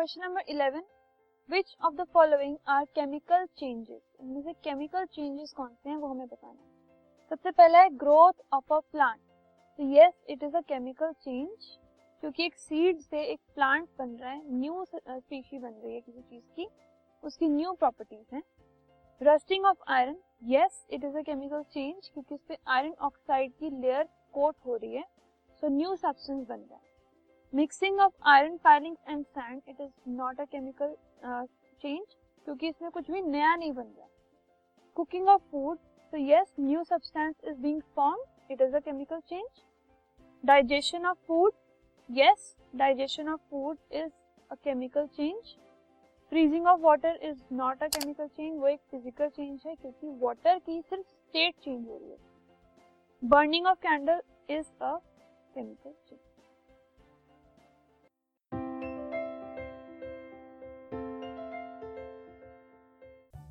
Question number eleven which of the following are chemical changes इनमें से chemical changes कौन से हैं वो हमें बताना है। सबसे पहला है ग्रोथ ऑफ़ अ प्लांट तो yes it is a chemical change क्योंकि एक सीड से एक प्लांट बन रहा है न्यू स्पीशी बन रही है किसी चीज़ की, उसकी न्यू प्रॉपर्टीज़ हैं। Rusting of iron yes it is a chemical change क्योंकि उस पर आयरन ऑक्साइड की लेयर कोट हो रही है सो न्यू सब्सटेंस बन रहा है। Mixing of iron filing and sand it is not a chemical change क्योंकि इसमें कुछ भी नया नहीं बन रहा। Cooking of food so yes, new substance is being formed, it is a chemical change. Digestion of food, yes, digestion of food is a chemical change. Freezing of water is not a chemical change वो एक physical change है, क्योंकि water की सिर्फ़ state change हो रही है। Burning of candle is a chemical change